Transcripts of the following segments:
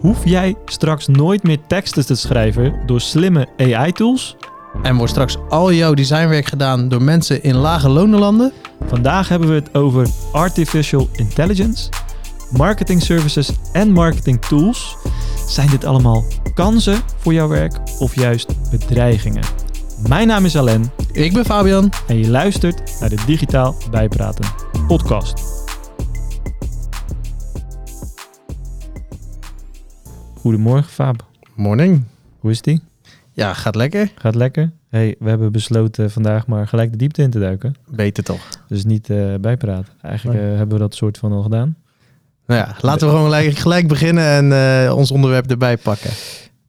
Hoef jij straks nooit meer teksten te schrijven door slimme AI-tools? En wordt straks al jouw designwerk gedaan door mensen in lage lonenlanden? Vandaag hebben we het over artificial intelligence, marketing services en marketing tools. Zijn dit allemaal kansen voor jouw werk of juist bedreigingen? Mijn naam is Alain Ik ben Fabian. en je luistert naar de Digitaal Bijpraten podcast. Goedemorgen Faab, Morning. hoe is die? Ja, gaat lekker. Gaat lekker? Hey, we hebben besloten vandaag maar gelijk de diepte in te duiken. Beter toch. Dus niet eh, bijpraten. Eigenlijk Nee. eh, hebben we dat soort van al gedaan. Nou ja, laten we gewoon gelijk, gelijk beginnen en eh, ons onderwerp erbij pakken.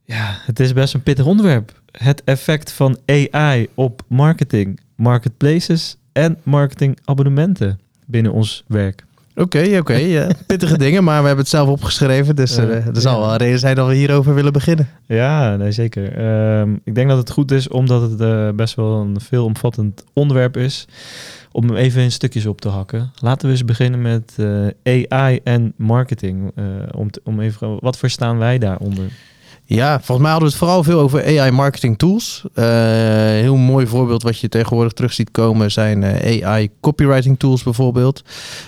Ja, het is best een pittig onderwerp. Het effect van AI op marketing, marketplaces en marketingabonnementen binnen ons werk. Oké, oké. ja. Pittige dingen, maar we hebben het zelf opgeschreven. Dus eh, Eh, er zal wel een reden zijn dat we hierover willen beginnen. Ja, nee, zeker. Ehm, ik denk dat het goed is, omdat het eh, best wel een veelomvattend onderwerp is, om hem even in stukjes op te hakken. Laten we eens beginnen met eh, AI en marketing. om, te- om even, wat verstaan wij daaronder? Ja, volgens mij hadden we het vooral veel over AI marketing tools. Eh, heel mooi voorbeeld wat je tegenwoordig terug ziet komen zijn eh, AI copywriting tools bijvoorbeeld.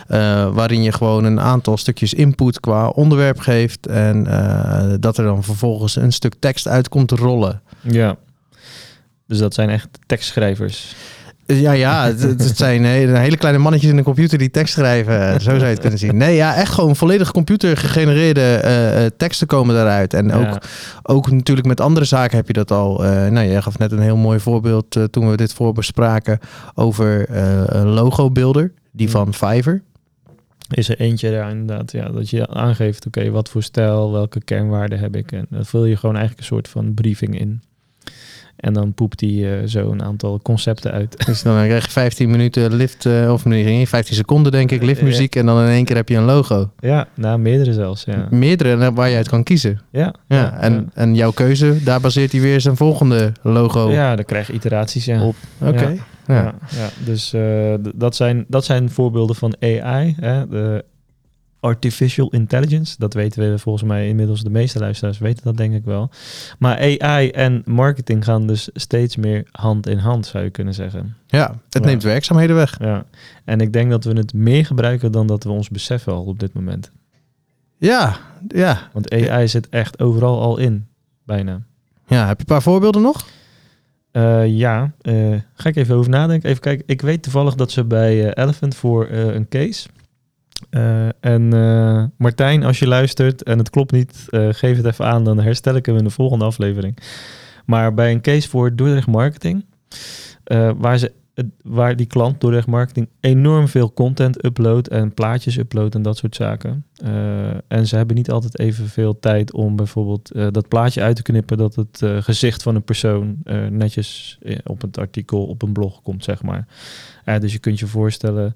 Eh, waarin je gewoon een aantal stukjes input qua onderwerp geeft. En dat er dan vervolgens een stuk tekst uit komt rollen. Ja. Dus dat zijn echt tekstschrijvers. Ja, ja, het, zijn hele, hele kleine mannetjes in een computer die tekst schrijven. Zo zou je het kunnen zien. Nee, ja, echt gewoon volledig computer gegenereerde eh, eh, teksten komen daaruit. En ook, Ja. ook natuurlijk met andere zaken heb je dat al. Eh nou, jij gaf net een heel mooi voorbeeld eh, toen we dit voorbespraken over eh een logobeelder. Die Mm. van Fiverr. Is er eentje daar inderdaad, ja, dat je aangeeft, oké, wat voor stijl, welke kernwaarden heb ik. En dan vul je gewoon eigenlijk een soort van briefing in. En dan poept hij eh, zo een aantal concepten uit. Dus dan krijg je 15 minuten lift, eh, of nee, 15 seconden denk ik, liftmuziek. En dan in één keer heb je een logo. ja, nou, meerdere zelfs, ja. Meerdere waar je uit kan kiezen. Ja, Ja, en, en jouw keuze, daar baseert hij weer zijn volgende logo ja, dan krijg je iteraties, ja. op. Oké. Ja. Ja. Dus eh, dat, zijn, dat zijn voorbeelden van AI, hè, de artificial intelligence. Dat weten we volgens mij inmiddels, de meeste luisteraars weten dat denk ik wel. Maar AI en marketing gaan dus steeds meer hand in hand, zou je kunnen zeggen. Ja, het Ja. neemt werkzaamheden weg. Ja. En ik denk dat we het meer gebruiken dan dat we ons beseffen al op dit moment. Ja, ja. Want AI zit echt overal al in, bijna. Ja, heb je een paar voorbeelden nog? Eh, ja, eh, ga ik even over nadenken. Even kijken. Ik weet toevallig dat ze bij eh, Elephant voor een case. Eh, en eh, Martijn, als je luistert en het klopt niet, eh, geef het even aan. Dan herstel ik hem in de volgende aflevering. Maar bij een case voor Dordrecht Marketing, waar, ze, waar die klant Dordrecht Marketing enorm veel content uploadt en plaatjes uploadt en dat soort zaken. En ze hebben niet altijd evenveel tijd om bijvoorbeeld dat plaatje uit te knippen dat het gezicht van een persoon netjes op het artikel op een blog komt, zeg maar. Dus je kunt je voorstellen,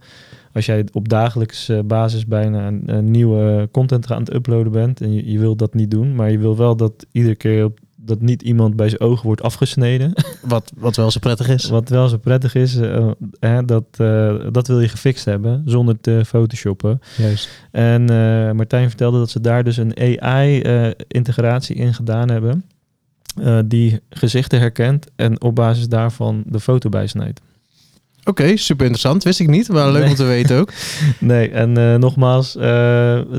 als jij op dagelijkse basis bijna een, een nieuwe content aan het uploaden bent en je, je wilt dat niet doen, maar je wil wel dat iedere keer op, dat niet iemand bij zijn ogen wordt afgesneden. Wat, wat wel zo prettig is. Wat wel zo prettig is, eh, hè, dat, eh, dat wil je gefixt hebben zonder te photoshoppen. Juist. En eh, Martijn vertelde dat ze daar dus een AI-integratie in gedaan hebben. eh, die gezichten herkent en op basis daarvan de foto bijsnijdt. Oké, super interessant. Wist ik niet, maar leuk Nee. om te weten ook. Nee, en eh, nogmaals, eh,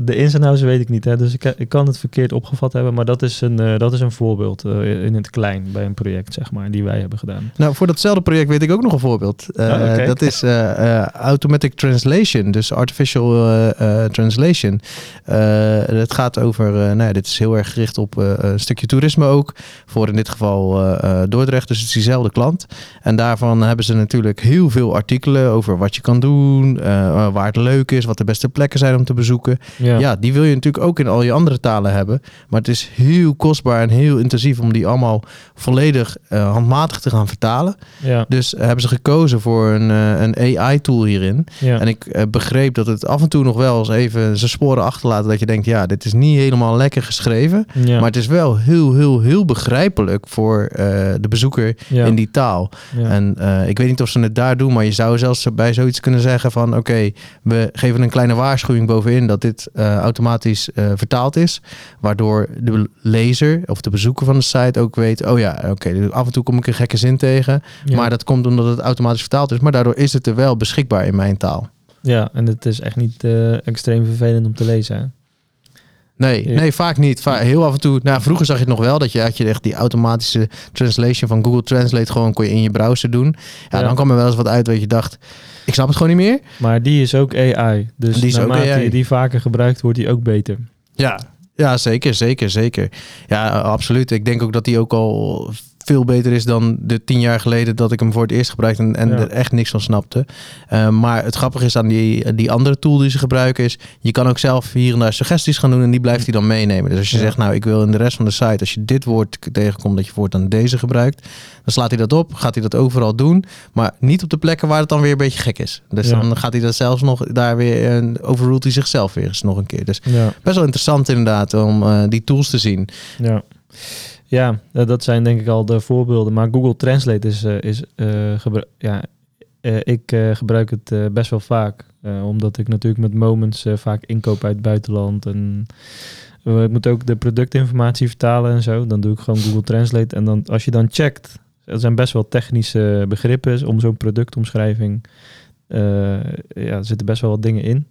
de ins en outs weet ik niet. Hè, dus ik, ik kan het verkeerd opgevat hebben, maar dat is een, eh, dat is een voorbeeld in het klein bij een project, zeg maar, die wij hebben gedaan. Nou, voor datzelfde project weet ik ook nog een voorbeeld. Oh. Dat is automatic translation, dus artificial translation. Het gaat over, nou ja, dit is heel erg gericht op een stukje toerisme ook. Voor in dit geval Dordrecht, dus het is diezelfde klant. En daarvan hebben ze natuurlijk heel veel artikelen over wat je kan doen, eh, waar het leuk is, wat de beste plekken zijn om te bezoeken. Ja. die wil je natuurlijk ook in al je andere talen hebben. Maar het is heel kostbaar en heel intensief om die allemaal volledig eh, handmatig te gaan vertalen. ja, Dus eh, hebben ze gekozen voor een, een AI-tool hierin. ja. En ik begreep dat het af en toe nog wel eens even zijn sporen achterlaat. Dat je denkt, ja, dit is niet helemaal lekker geschreven. ja, Maar het is wel heel, heel, heel begrijpelijk voor de bezoeker in die taal. ja. En ik weet niet of ze het daar doen doen. Maar je zou zelfs bij zoiets kunnen zeggen van... oké, we geven een kleine waarschuwing bovenin... dat dit eh, automatisch eh, vertaald is. Waardoor de lezer of de bezoeker van de site ook weet... oh ja, oké, af en toe kom ik een gekke zin tegen. Ja. Maar dat komt omdat het automatisch vertaald is. Maar daardoor is het er wel beschikbaar in mijn taal. Ja, en het is echt niet eh, extreem vervelend om te lezen. Hè? Nee, Ja. nee, vaak niet. Heel af en toe. Nou, vroeger zag je het nog wel dat je had je echt die automatische translation van Google Translate gewoon kon je in je browser doen. Ja, Ja. dan kwam er wel eens wat uit dat je dacht, ik snap het gewoon niet meer. Maar die is ook AI. Dus Die naarmate AI. die vaker gebruikt, wordt die ook beter. Ja, ja, zeker, zeker, zeker. Ja, absoluut. Ik denk ook dat die ook al veel beter is dan de tien jaar geleden dat ik hem voor het eerst gebruikte en, en Ja. er echt niks van snapte. Uh, maar het grappige is aan die, die andere tool die ze gebruiken is, je kan ook zelf hier en daar suggesties gaan doen en die blijft hij dan meenemen. Dus als je Ja. zegt, nou ik wil in de rest van de site, als je dit woord tegenkomt dat je voortaan deze gebruikt, dan slaat hij dat op, gaat hij dat overal doen, maar niet op de plekken waar het dan weer een beetje gek is. Dus Ja. dan gaat hij dat zelfs nog daar weer, uh, overruled hij zichzelf weer eens nog een keer. Dus Ja, best wel interessant inderdaad om uh, die tools te zien. ja. Ja, eh, dat zijn denk ik al de voorbeelden. Maar Google Translate is, uh, is gebru- ja, ik gebruik het best wel vaak. Omdat ik natuurlijk met Moments vaak inkoop uit het buitenland. En ik moet ook de productinformatie vertalen en zo. Dan doe ik gewoon Google Translate. En dan, als je dan checkt, er zijn best wel technische begrippen om zo'n productomschrijving. Ja, er zitten best wel wat dingen in.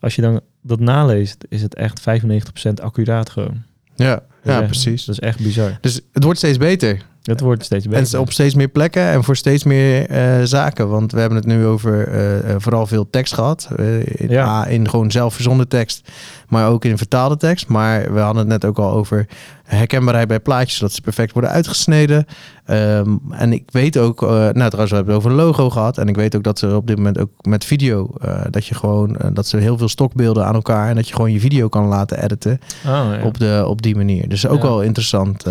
Als je dan dat naleest, is het echt 95% accuraat gewoon. Ja, ja echt, precies. Dat is echt bizar. Dus het wordt steeds beter. Het wordt steeds beter. En op steeds meer plekken en voor steeds meer uh, zaken. Want we hebben het nu over uh, vooral veel tekst gehad. Uh, in, Ja. in gewoon zelfverzonden tekst, maar ook in vertaalde tekst. Maar we hadden het net ook al over herkenbaarheid bij plaatjes, zodat ze perfect worden uitgesneden. Um, en ik weet ook, uh, nou trouwens, we hebben het over een logo gehad. En ik weet ook dat ze op dit moment ook met video, uh, dat je gewoon, uh, dat ze heel veel stokbeelden aan elkaar en dat je gewoon je video kan laten editen oh, ja. op, de, op die manier. Dus ook Ja. wel interessant.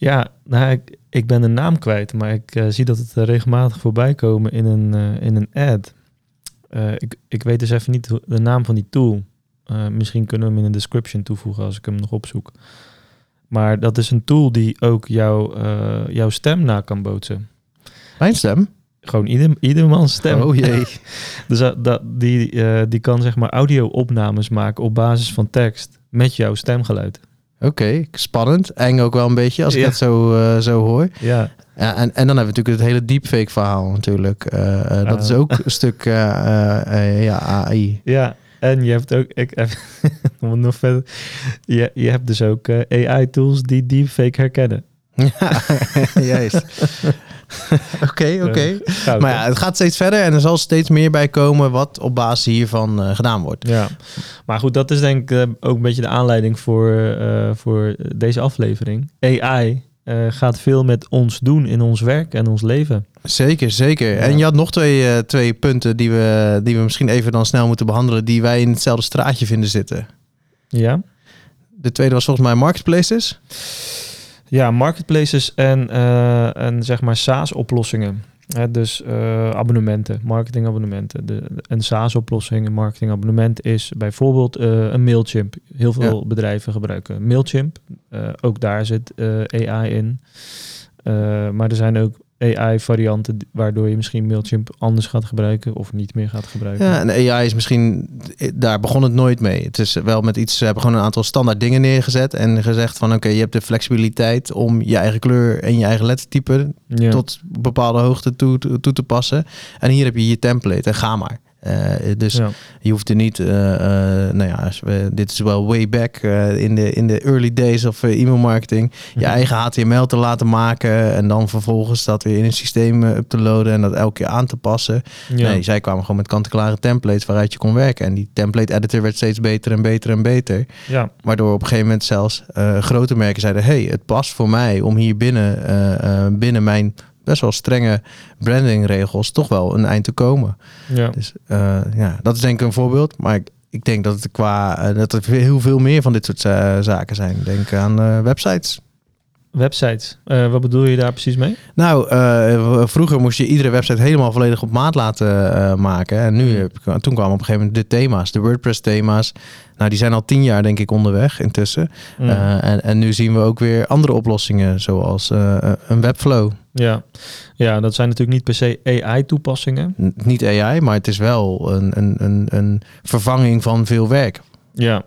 Ja, nou, ik, ik ben de naam kwijt, maar ik uh, zie dat het uh, regelmatig voorbij komen in een, uh, in een ad. Ik, ik weet dus even niet de naam van die tool. Misschien kunnen we hem in de description toevoegen als ik hem nog opzoek. Maar dat is een tool die ook jouw, jouw stem na kan bootsen. Mijn stem? Gewoon ieder, iedermans stem. Oh jee. dus dat, die, die kan zeg maar audio-opnames maken op basis van tekst met jouw stemgeluid. Oké, okay, spannend. Eng ook wel een beetje als ik Ja. dat zo, uh, zo hoor. Ja. Ja, en, en dan hebben we natuurlijk het hele deepfake verhaal natuurlijk. Uh, uh, dat is ook een stuk ja, AI. Ja, en je hebt ook, ik, om nog verder, je, je hebt dus ook AI-tools die deepfake herkennen. Ja, juist. Oké, oké. Maar ja, het gaat steeds verder en er zal steeds meer bij komen wat op basis hiervan uh, gedaan wordt. Ja, maar goed, dat is denk ik uh, ook een beetje de aanleiding voor, uh, voor deze aflevering. AI gaat veel met ons doen in ons werk en ons leven. Zeker, zeker. Ja. En je had nog twee, twee punten die we, die we misschien even dan snel moeten behandelen, die wij in hetzelfde straatje vinden zitten. Ja. De tweede was volgens mij marketplaces. Ja, marketplaces en, uh, en zeg maar SaaS-oplossingen. Dus uh, abonnementen, marketingabonnementen. De, een SaaS-oplossing, een marketingabonnement is bijvoorbeeld uh, een Mailchimp. Heel veel ja. bedrijven gebruiken Mailchimp. Ook daar zit AI in. maar er zijn ook AI-varianten waardoor je misschien Mailchimp anders gaat gebruiken of niet meer gaat gebruiken. Ja, en AI is misschien, daar begon het nooit mee. Het is wel met iets, ze hebben gewoon een aantal standaard dingen neergezet en gezegd van oké, okay, je hebt de flexibiliteit om je eigen kleur en je eigen lettertype ja. tot bepaalde hoogte toe, toe te passen. En hier heb je je template en ga maar. Uh, dus ja. je hoeft er niet, uh, uh, nou ja, dit is wel way back in, de, in de early days of e-mail marketing, je Mhm. eigen HTML te laten maken en dan vervolgens dat weer in een systeem up te loaden en dat elke keer aan te passen. Ja. Nee, zij kwamen gewoon met kant-en-klare templates waaruit je kon werken. En die template editor werd steeds beter en beter en beter. Ja. Waardoor op een gegeven moment zelfs grote merken zeiden, hey, het past voor mij om hier binnen, binnen mijn best wel strenge brandingregels toch wel een eind te komen. Ja. Dus uh, ja, dat is denk ik een voorbeeld. Maar ik, ik denk dat het qua uh, dat er heel veel meer van dit soort uh, zaken zijn. Denk aan websites. Websites. Eh, wat bedoel je daar precies mee? Nou, eh, vroeger moest je iedere website helemaal volledig op maat laten eh, maken. En nu heb ik, toen kwamen op een gegeven moment de thema's, de WordPress thema's. Nou, die zijn al tien jaar denk ik onderweg intussen. Mm. Eh, en, en nu zien we ook weer andere oplossingen, zoals een Webflow. ja. ja, dat zijn natuurlijk niet per se AI-toepassingen. Niet AI, maar het is wel een, een, een, een vervanging van veel werk. Ja,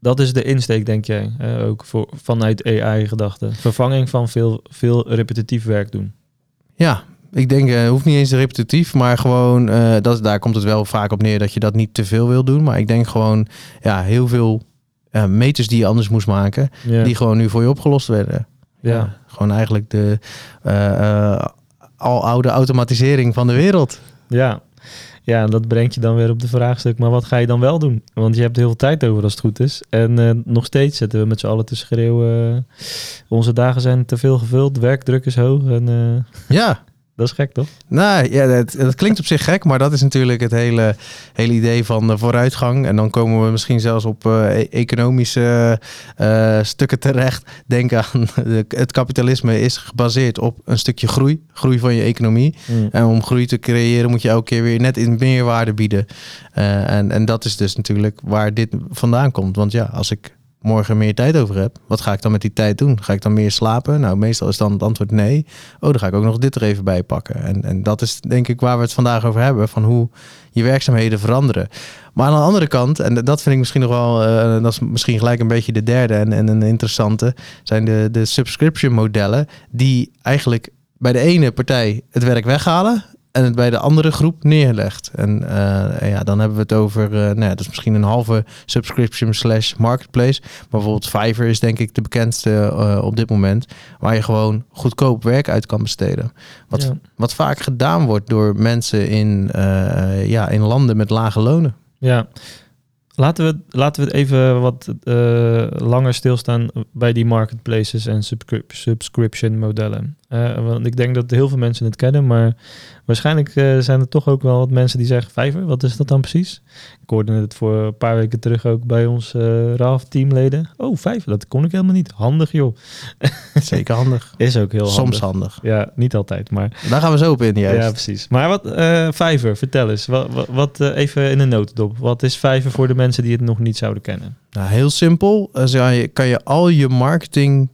dat is de insteek, denk jij, hè, ook voor, vanuit AI-gedachten. Vervanging van veel, veel repetitief werk doen. Ja, ik denk, het hoeft niet eens repetitief, maar gewoon, eh, dat, daar komt het wel vaak op neer dat je dat niet te veel wil doen. Maar ik denk gewoon, ja, heel veel eh, meters die je anders moest maken, die gewoon nu voor je opgelost werden. ja. Gewoon eigenlijk de eh, eh, al oude automatisering van de wereld. ja. Ja, en dat brengt je dan weer op de vraagstuk, maar wat ga je dan wel doen? Want je hebt heel veel tijd over als het goed is. En eh, nog steeds zitten we met z'n allen te schreeuwen. eh, onze dagen zijn te veel gevuld, werkdruk is hoog en eh, Ja, dat is gek, toch? nou ja, dat, dat klinkt op zich gek, maar dat is natuurlijk het hele, hele idee van de vooruitgang. En dan komen we misschien zelfs op eh, e- economische eh, stukken terecht. Denk aan de, het kapitalisme is gebaseerd op een stukje groei, groei van je economie. Mm. En om groei te creëren moet je elke keer weer net in meerwaarde bieden. Eh, en, en dat is dus natuurlijk waar dit vandaan komt. Want ja, als ik morgen meer tijd over heb, wat ga ik dan met die tijd doen? Ga ik dan meer slapen? Nou, meestal is dan het antwoord nee. Oh, dan ga ik ook nog dit er even bij pakken. En, en dat is denk ik waar we het vandaag over hebben, van hoe je werkzaamheden veranderen. Maar aan de andere kant, en dat vind ik misschien nog wel, eh, dat is misschien gelijk een beetje de derde en, en een interessante, zijn de, de subscription modellen die eigenlijk bij de ene partij het werk weghalen en het bij de andere groep neerlegt. En eh, ja, dan hebben we het over, eh nou ja, dat is misschien een halve subscription slash marketplace. Maar bijvoorbeeld Fiverr is denk ik de bekendste eh, op dit moment, waar je gewoon goedkoop werk uit kan besteden. Wat, Ja. wat vaak gedaan wordt door mensen in, ja, in landen met lage lonen. Ja, laten we, laten we het even wat langer stilstaan bij die marketplaces en subscrip- subscription modellen. Eh, want ik denk dat heel veel mensen het kennen, maar waarschijnlijk eh, zijn er toch ook wel wat mensen die zeggen: Vijver, wat is dat dan precies? Ik hoorde het voor een paar weken terug ook bij ons eh RAF-teamleden. Oh, Vijver, dat kon ik helemaal niet. Handig joh. Zeker handig. Is ook heel handig. Soms handig. Ja, niet altijd, maar Daar gaan we zo op in, juist. ja, precies. Maar wat, Fiverr, vertel eens. Wat, wat, wat, even in een notendop. Wat is Fiverr voor de mensen die het nog niet zouden kennen? Nou, heel simpel. Kan je al je marketing,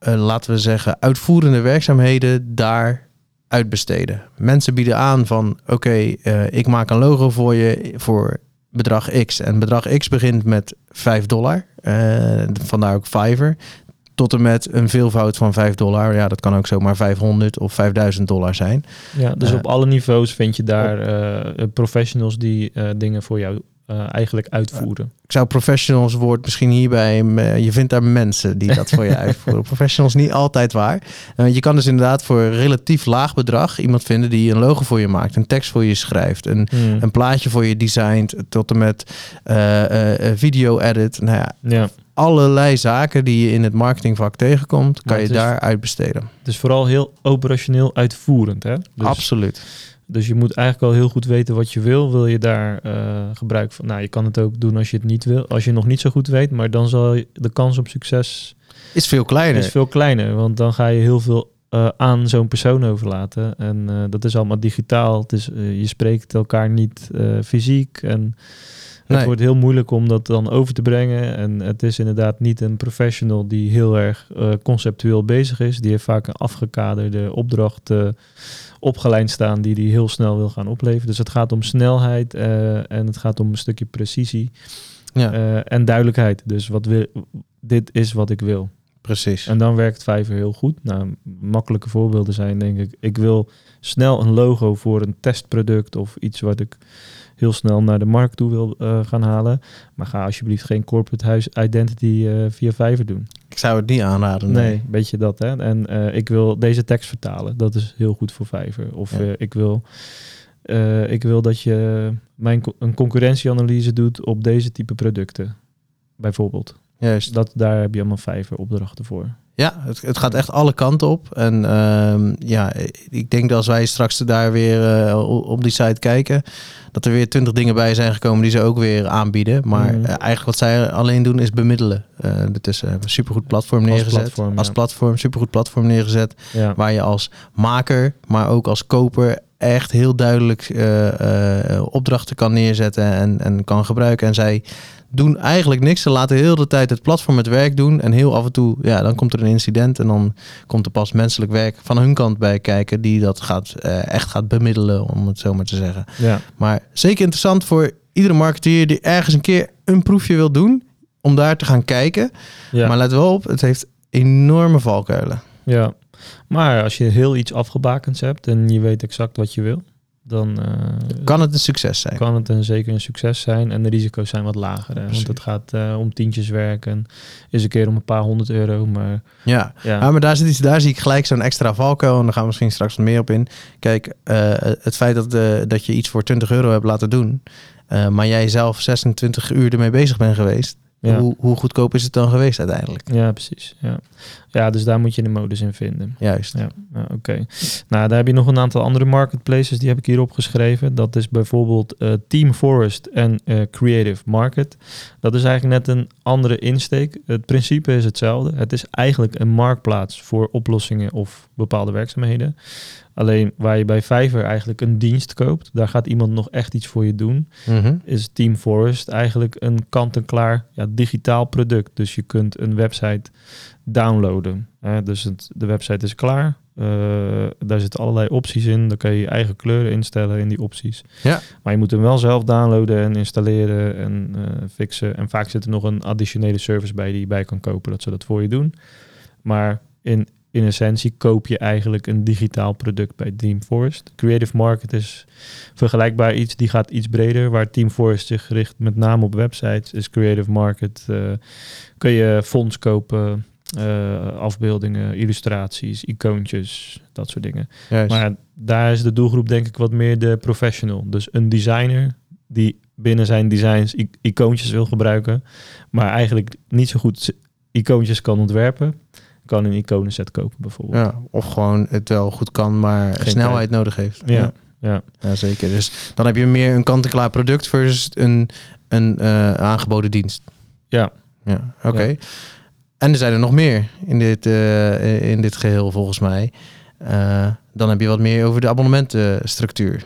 eh, laten we zeggen, uitvoerende werkzaamheden daar uitbesteden. Mensen bieden aan van, oké, eh, ik maak een logo voor je voor bedrag X. En bedrag X begint met 5 dollar. Eh, vandaar ook Fiverr. Tot en met een veelvoud van 5 dollar. Ja, dat kan ook zomaar 500 of 5000 dollar zijn. Ja, dus op alle niveaus vind je daar professionals die dingen voor jou eh, eigenlijk uitvoeren. ik zou professionals woord misschien hierbij, eh, je vindt daar mensen die dat voor je uitvoeren. Professionals niet altijd waar. Eh, je kan dus inderdaad voor een relatief laag bedrag iemand vinden die een logo voor je maakt, een tekst voor je schrijft, een, Hmm. een plaatje voor je designt, tot en met eh, eh, eh, video edit. Nou ja, Ja, allerlei zaken die je in het marketingvak tegenkomt, kan je is- daar uitbesteden. is vooral heel operationeel uitvoerend. Hè? Dus, Absoluut. Dus je moet eigenlijk wel heel goed weten wat je wil. Wil je daar eh, gebruik van? Nou, je kan het ook doen als je het niet wil. Als je nog niet zo goed weet, maar dan zal je- de kans op succes Is veel kleiner. is veel kleiner. Want dan ga je heel veel eh, aan zo'n persoon overlaten. En eh, dat is allemaal digitaal. Het is, eh, je spreekt elkaar niet fysiek. En het Nee. wordt heel moeilijk om dat dan over te brengen. En het is inderdaad niet een professional die heel erg conceptueel bezig is. Die heeft vaak een afgekaderde opdracht opgeleid staan die die heel snel wil gaan opleveren. Dus het gaat om snelheid eh, en het gaat om een stukje precisie ja, eh, en duidelijkheid. Dus wat wil, dit is wat ik wil. precies. En dan werkt Fiverr heel goed. Nou, makkelijke voorbeelden zijn denk ik, ik wil snel een logo voor een testproduct of iets wat ik heel snel naar de markt toe wil eh, gaan halen. Maar ga alsjeblieft geen corporate huis identity eh, via Fiverr doen. Ik zou het niet aanraden. Nee, Nee. weet je dat hè. En eh, ik wil deze tekst vertalen. Dat is heel goed voor Fiverr. Of Ja. ik wil... ik wil dat je mijn co- een concurrentieanalyse doet op deze type producten. Bijvoorbeeld. Juist. Dat, daar heb je allemaal Fiverr opdrachten voor. Ja, het, het gaat echt alle kanten op. En ehm, ja, ik denk dat als wij straks daar weer eh, op die site kijken, dat er weer twintig dingen bij zijn gekomen die ze ook weer aanbieden. Maar Mhm. eh, eigenlijk wat zij alleen doen is bemiddelen. Uh, ertussen supergoed platform Als neergezet. platform, als ja. platform, supergoed platform neergezet. Ja. Waar je als maker, maar ook als koper echt heel duidelijk eh, eh, opdrachten kan neerzetten en, en kan gebruiken. En zij doen eigenlijk niks. Ze laten heel de tijd het platform het werk doen. En heel af en toe, ja, dan komt er een incident. En dan komt er pas menselijk werk van hun kant bij kijken. Die dat gaat, eh, echt gaat bemiddelen, om het zo maar te zeggen. ja. Maar zeker interessant voor iedere marketeer die ergens een keer een proefje wil doen. Om daar te gaan kijken. Ja. Maar let wel op, het heeft enorme valkuilen. Ja, maar als je heel iets afgebakend hebt en je weet exact wat je wil, dan eh, Kan het een succes zijn? kan het een, zeker een succes zijn. En de risico's zijn wat lager. Hè? Want het gaat eh, om tientjes werken, is een keer om een paar honderd euro. Maar Ja, ja, Ja, maar daar, zit iets, daar zie ik gelijk zo'n extra valkuil. En daar gaan we misschien straks wat meer op in. Kijk, eh, het feit dat, dat je iets voor 20 euro hebt laten doen. maar jij zelf 26 uur ermee bezig bent geweest. Ja, Hoe, hoe goedkoop is het dan geweest uiteindelijk? ja, precies. Ja. ja, dus daar moet je de modus in vinden. Juist. Ja, ja, oké. Nou, daar heb je nog een aantal andere marketplaces, die heb ik hier opgeschreven. Dat is bijvoorbeeld eh, Team Forest en eh, Creative Market. Dat is eigenlijk net een andere insteek. Het principe is hetzelfde. Het is eigenlijk een marktplaats voor oplossingen of bepaalde werkzaamheden. Alleen waar je bij Fiverr eigenlijk een dienst koopt, daar gaat iemand nog echt iets voor je doen Mhm. is Team Forest eigenlijk een kant-en-klaar ja, digitaal product. Dus je kunt een website downloaden. Hè? Dus het, de website is klaar. Eh, daar zitten allerlei opties in. Dan kan je je eigen kleuren instellen in die opties. Ja. Maar je moet hem wel zelf downloaden en installeren en eh, fixen. En vaak zit er nog een additionele service bij die je bij kan kopen. Dat ze dat voor je doen. Maar in, in essentie koop je eigenlijk een digitaal product bij Team Forest. Creative Market is vergelijkbaar iets, die gaat iets breder. Waar Team Forest zich richt met name op websites, is Creative Market. eh, kun je fonds kopen, eh, afbeeldingen, illustraties, icoontjes, dat soort dingen. Juist. Maar daar is de doelgroep denk ik wat meer de professional. Dus een designer die binnen zijn designs icoontjes wil gebruiken, maar eigenlijk niet zo goed icoontjes kan ontwerpen, kan een iconenset kopen bijvoorbeeld. ja, of gewoon het wel goed kan, maar Geen snelheid nodig heeft. Ja, ja. Ja, zeker. Dus dan heb je meer een kant-en-klaar product versus een, een eh, aangeboden dienst. Ja. Ja, oké. Ja. En er zijn er nog meer in dit, eh, in dit geheel volgens mij. Eh, dan heb je wat meer over de abonnementenstructuur.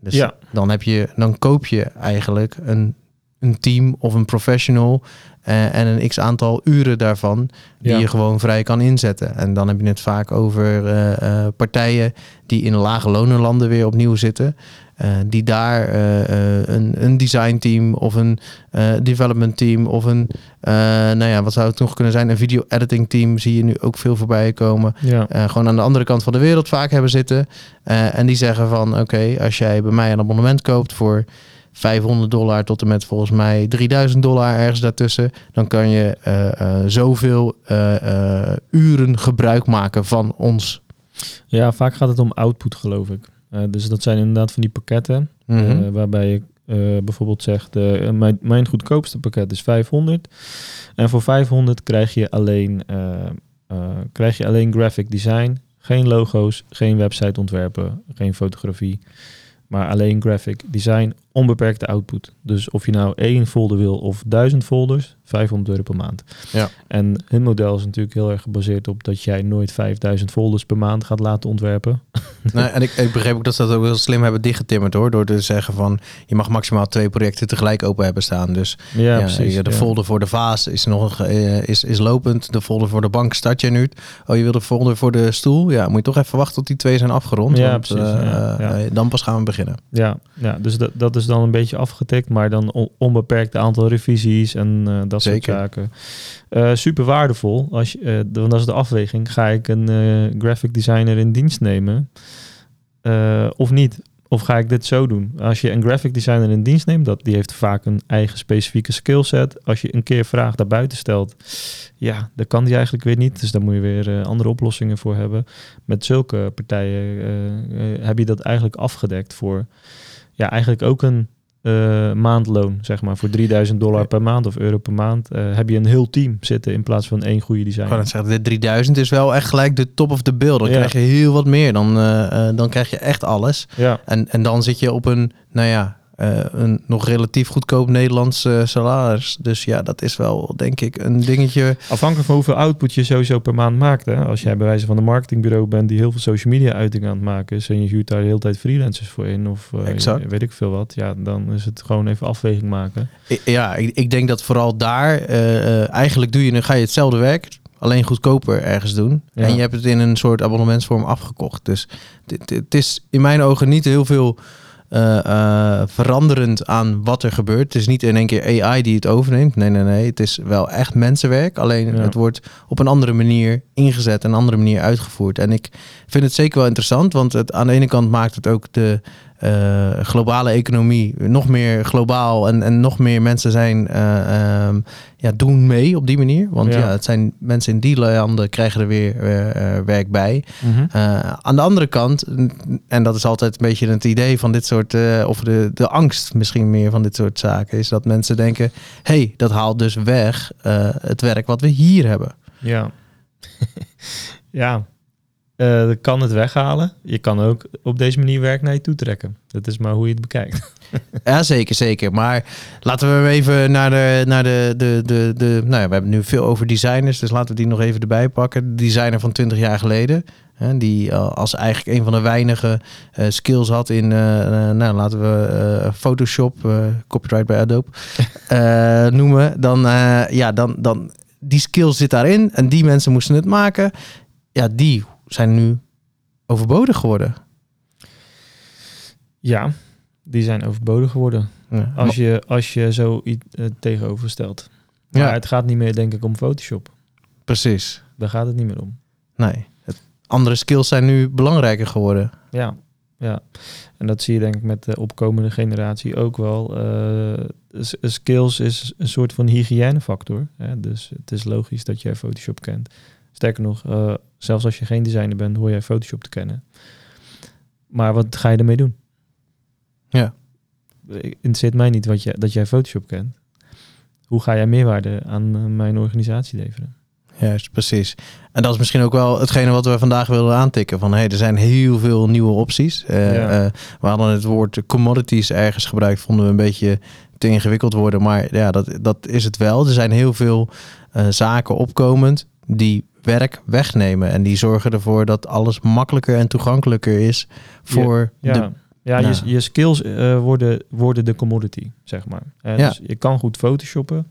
Dus Ja. dan, heb je, dan koop je eigenlijk een, een team of een professional eh, en een x aantal uren daarvan die Ja. je gewoon vrij kan inzetten. En dan heb je het vaak over eh, eh, partijen die in lage lonenlanden weer opnieuw zitten. die daar een, een design team of een development team of een, nou ja, wat zou het nog kunnen zijn? Een video editing team zie je nu ook veel voorbij komen. ja. Gewoon aan de andere kant van de wereld vaak hebben zitten. En die zeggen van oké, als jij bij mij een abonnement koopt voor 500 dollar tot en met volgens mij 3000 dollar ergens daartussen, dan kan je eh, zoveel eh, uren gebruik maken van ons. ja, vaak gaat het om output geloof ik. Dus dat zijn inderdaad van die pakketten Mhm. waarbij je bijvoorbeeld zegt, mijn, mijn goedkoopste pakket is 500 en voor 500 krijg je alleen, krijg je alleen graphic design, geen logo's, geen website ontwerpen, geen fotografie, maar alleen graphic design, onbeperkte output. Dus of je nou één folder wil of duizend folders, 500 euro per maand. Ja. En hun model is natuurlijk heel erg gebaseerd op dat jij nooit 5000 folders per maand gaat laten ontwerpen. Nou, en ik, ik begreep ook dat ze dat ook heel slim hebben dichtgetimmerd hoor. Door te zeggen van je mag maximaal twee projecten tegelijk open hebben staan. Dus Ja, ja, precies. de ja. folder voor de vaas is nog eh, is, is lopend. De folder voor de bank start je nu. Oh, je wil de folder voor de stoel? Ja, moet je toch even wachten tot die twee zijn afgerond. Ja, want, precies, eh, eh, dan pas gaan we beginnen. Ja, ja dus dat, dat is dan een beetje afgetikt, maar dan on- onbeperkt aantal revisies en eh, dat Zeker. soort zaken. Eh, super waardevol. Als je, de- want dat is de afweging. Ga ik een graphic designer in dienst nemen of niet? Of ga ik dit zo doen? Als je een graphic designer in dienst neemt, dat, die heeft vaak een eigen specifieke skillset. Als je een keer vraag daar buiten stelt, ja, dan kan die eigenlijk weer niet. Dus daar moet je weer andere oplossingen voor hebben. Met zulke partijen heb je dat eigenlijk afgedekt voor ja, eigenlijk ook een eh, maandloon, zeg maar, voor 3000 dollar per maand of euro per maand, eh, heb je een heel team zitten in plaats van één goede Ik designer. kan het zeggen, de 3000 is wel echt gelijk de top of the bill. Dan Ja. krijg je heel wat meer. Dan, eh, dan krijg je echt alles. Ja, En, en dan zit je op een, nou ja, eh, een nog relatief goedkoop Nederlands salaris. Dus ja, dat is wel, denk ik, een dingetje. afhankelijk van hoeveel output je sowieso per maand maakt. Hè? Als jij bij wijze van een marketingbureau bent die heel veel social media uitingen aan het maken is en je huurt daar de hele tijd freelancers voor in of eh, weet ik veel wat, ja, dan is het gewoon even afweging maken. I- Ja, ik, ik denk dat vooral daar, eh, eigenlijk doe je, dan ga je hetzelfde werk, alleen goedkoper ergens doen. Ja. En je hebt het in een soort abonnementsvorm afgekocht. Dus het is in mijn ogen niet heel veel eh, eh, veranderend aan wat er gebeurt. Het is niet in één keer AI die het overneemt. Nee, nee, nee. Het is wel echt mensenwerk. Alleen Ja. het wordt op een andere manier ingezet, een andere manier uitgevoerd. En ik vind het zeker wel interessant, want het, aan de ene kant maakt het ook de eh, globale economie nog meer globaal en, en nog meer mensen zijn, eh, ehm, ja, doen mee op die manier. Want ja. Ja. het zijn mensen in die landen krijgen er weer eh, werk bij. Mhm. Aan de andere kant, en dat is altijd een beetje het idee van dit soort, of de, de angst misschien meer van dit soort zaken, is dat mensen denken: hey, dat haalt dus weg het werk wat we hier hebben. Ja. ja. Eh, kan het weghalen. Je kan ook op deze manier werk naar je toe trekken. Dat is maar hoe je het bekijkt. Ja, zeker, zeker. Maar laten we even naar de, naar de, de, de, de nou ja, we hebben nu veel over designers, dus laten we die nog even erbij pakken. De designer van 20 jaar geleden, hè, die eh, als eigenlijk een van de weinige eh, skills had in, nou laten we Photoshop, copyright bij Adobe, noemen. Dan, ja, dan, dan, die skill zit daarin en die mensen moesten het maken. Ja, die zijn nu overbodig geworden. Ja, die zijn overbodig geworden. Ja, Als je, als je zo iets eh, tegenover stelt. Maar Ja. het gaat niet meer, denk ik, om Photoshop. precies. Daar gaat het niet meer om. Nee. Het, andere skills zijn nu belangrijker geworden. Ja, ja. En dat zie je denk ik met de opkomende generatie ook wel. Eh, skills is een soort van hygiënefactor. Hè? Dus het is logisch dat jij Photoshop kent. Sterker nog, eh, zelfs als je geen designer bent, hoor jij Photoshop te kennen. Maar wat ga je ermee doen? Ja. Interesseert mij niet wat je, dat jij Photoshop kent. Hoe ga jij meerwaarde aan eh, mijn organisatie leveren? Juist, precies. En dat is misschien ook wel hetgene wat we vandaag willen aantikken. Van hey, er zijn heel veel nieuwe opties. Eh, Ja. we hadden het woord commodities ergens gebruikt. Vonden we een beetje te ingewikkeld worden. Maar ja, dat, dat is het wel. Er zijn heel veel zaken opkomend die werk wegnemen. En die zorgen ervoor dat alles makkelijker en toegankelijker is voor Ja, de... ja Nou. Je, je skills eh, worden, worden de commodity, zeg maar. Eh, Ja. Dus je kan goed photoshoppen,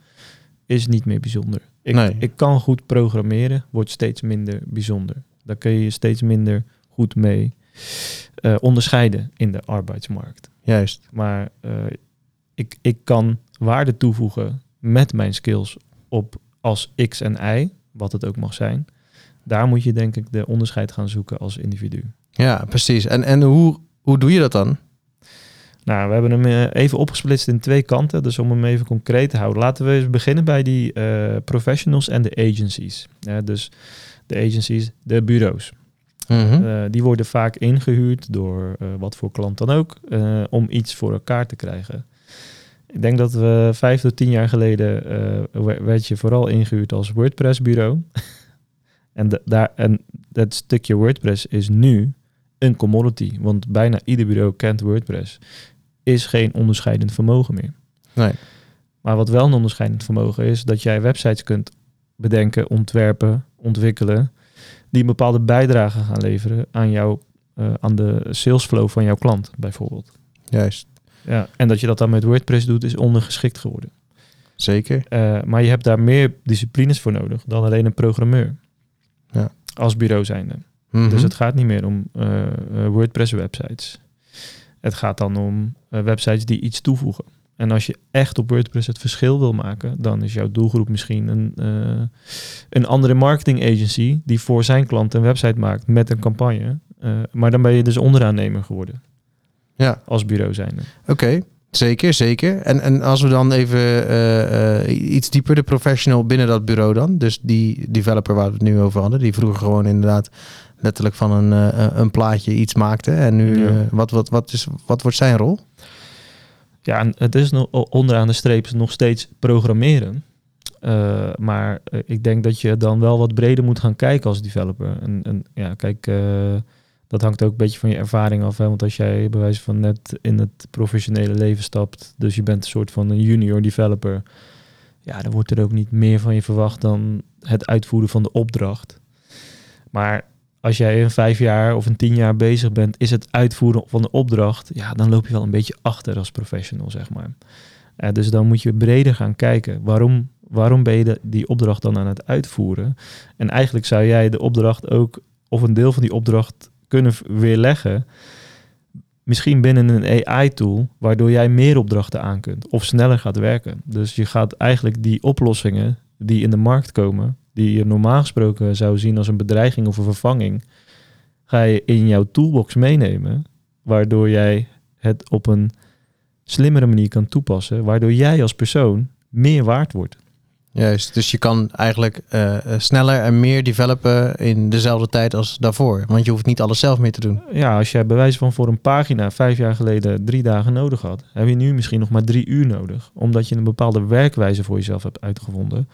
is niet meer bijzonder. Ik, Nee. ik kan goed programmeren, wordt steeds minder bijzonder. Daar kun je je steeds minder goed mee eh, onderscheiden in de arbeidsmarkt. Juist. Maar ik, ik kan waarde toevoegen met mijn skills op als X en Y, wat het ook mag zijn. Daar moet je denk ik de onderscheid gaan zoeken als individu. Ja, precies. En, en hoe, hoe doe je dat dan? Nou, we hebben hem eh, even opgesplitst in twee kanten. Dus om hem even concreet te houden. Laten we eens beginnen bij die eh, professionals en de agencies. Ja, dus de agencies, de bureaus. Mhm. Eh, die worden vaak ingehuurd door wat voor klant dan ook. om iets voor elkaar te krijgen. Ik denk dat we vijf tot tien jaar geleden eh, we- werd je vooral ingehuurd als WordPress bureau. en, de- daar, en dat stukje WordPress is nu een commodity. Want bijna ieder bureau kent WordPress. Is geen onderscheidend vermogen meer. Nee. Maar wat wel een onderscheidend vermogen is, dat jij websites kunt bedenken, ontwerpen, ontwikkelen, die een bepaalde bijdrage gaan leveren aan, jou, eh, aan de salesflow van jouw klant, bijvoorbeeld. Juist. Ja, en dat je dat dan met WordPress doet, is ondergeschikt geworden. Zeker. Eh, maar je hebt daar meer disciplines voor nodig dan alleen een programmeur. Ja. Als bureau zijnde. Mhm. Dus het gaat niet meer om eh, eh, WordPress websites. Het gaat dan om websites die iets toevoegen. En als je echt op WordPress het verschil wil maken, dan is jouw doelgroep misschien een, een andere marketing agency die voor zijn klant een website maakt met een campagne. Maar dan ben je dus onderaannemer geworden Ja. als bureau zijnde. Oké, zeker, zeker. En, en als we dan even eh, eh, iets dieper, de professional binnen dat bureau dan. Dus die developer waar we het nu over hadden, die vroeger gewoon inderdaad letterlijk van een, eh, een plaatje iets maakte. En nu, Ja. wat, wat, wat, is, wat wordt zijn rol? Ja, het is nog onderaan de streep nog steeds programmeren. Maar ik denk dat je dan wel wat breder moet gaan kijken als developer. En, en ja, kijk, dat hangt ook een beetje van je ervaring af. Hè? Want als jij bij wijze van net in het professionele leven stapt, dus je bent een soort van een junior developer, ja, dan wordt er ook niet meer van je verwacht dan het uitvoeren van de opdracht. Maar als jij een vijf jaar of een tien jaar bezig bent, is het uitvoeren van de opdracht, ja, dan loop je wel een beetje achter als professional, zeg maar. Uh, dus dan moet je breder gaan kijken. Waarom, waarom ben je die opdracht dan aan het uitvoeren? En eigenlijk zou jij de opdracht ook, of een deel van die opdracht kunnen weerleggen. Misschien binnen een AI-tool, waardoor jij meer opdrachten aan kunt of sneller gaat werken. Dus je gaat eigenlijk die oplossingen die in de markt komen, die je normaal gesproken zou zien als een bedreiging of een vervanging, ga je in jouw toolbox meenemen, waardoor jij het op een slimmere manier kan toepassen, waardoor jij als persoon meer waard wordt. Juist, dus je kan eigenlijk uh, sneller en meer developen in dezelfde tijd als daarvoor. Want je hoeft niet alles zelf meer te doen. Ja, als jij bij wijze van voor een pagina vijf jaar geleden drie dagen nodig had, heb je nu misschien nog maar drie uur nodig. Omdat je een bepaalde werkwijze voor jezelf hebt uitgevonden.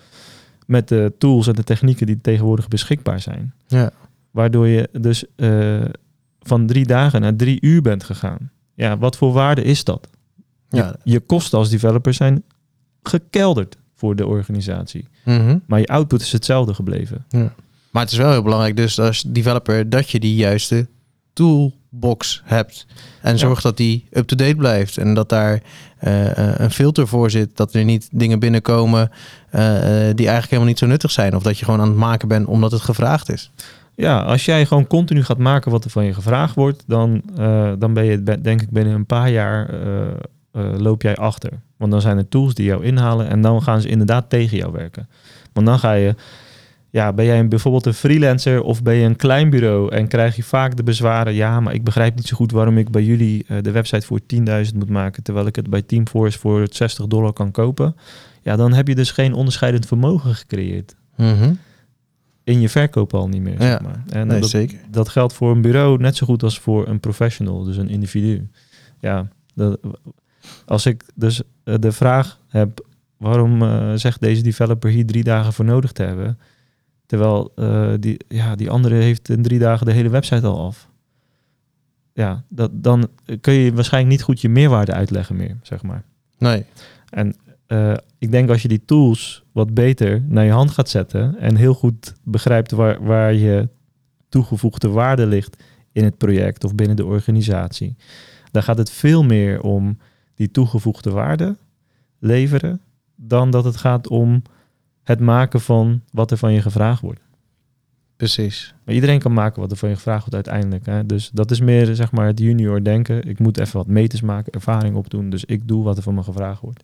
Met de tools en de technieken die tegenwoordig beschikbaar zijn. Ja. Waardoor je dus uh, van drie dagen naar drie uur bent gegaan. Ja, wat voor waarde is dat? Ja. Je, je kosten als developer zijn gekelderd voor de organisatie. Mm -hmm. Maar je output is hetzelfde gebleven. Ja. Maar het is wel heel belangrijk dus als developer dat je die juiste toolbox hebt. En zorg ja. dat die up-to-date blijft. En dat daar uh, een filter voor zit. Dat er niet dingen binnenkomen uh, die eigenlijk helemaal niet zo nuttig zijn. Of dat je gewoon aan het maken bent omdat het gevraagd is. Ja, als jij gewoon continu gaat maken wat er van je gevraagd wordt, dan, uh, dan ben je denk ik binnen een paar jaar loop jij achter. Want dan zijn er tools die jou inhalen en dan gaan ze inderdaad tegen jou werken. Want dan ga je, ja, ben jij een, bijvoorbeeld een freelancer of ben je een klein bureau en krijg je vaak de bezwaren, ja, maar ik begrijp niet zo goed waarom ik bij jullie uh, de website voor 10.000 moet maken, terwijl ik het bij Teamforce voor 60 dollar kan kopen. Ja, dan heb je dus geen onderscheidend vermogen gecreëerd. Mm -hmm. In je verkoop al niet meer, ja. zeg maar. En nee, dat, zeker. dat geldt voor een bureau net zo goed als voor een professional, dus een individu. Ja, dat, als ik dus uh, de vraag heb, waarom uh, zegt deze developer hier drie dagen voor nodig te hebben? Terwijl uh, die, ja, die andere heeft in drie dagen de hele website al af. Ja, dat, dan kun je waarschijnlijk niet goed je meerwaarde uitleggen meer, zeg maar. Nee. En ik denk als je die tools wat beter naar je hand gaat zetten en heel goed begrijpt waar, waar je toegevoegde waarde ligt in het project of binnen de organisatie, dan gaat het veel meer om die toegevoegde waarde leveren, dan dat het gaat om het maken van wat er van je gevraagd wordt. Precies. Maar iedereen kan maken wat er van je gevraagd wordt uiteindelijk. Hè? Dus dat is meer zeg maar het junior denken. Ik moet even wat meters maken, ervaring opdoen. Dus ik doe wat er van me gevraagd wordt.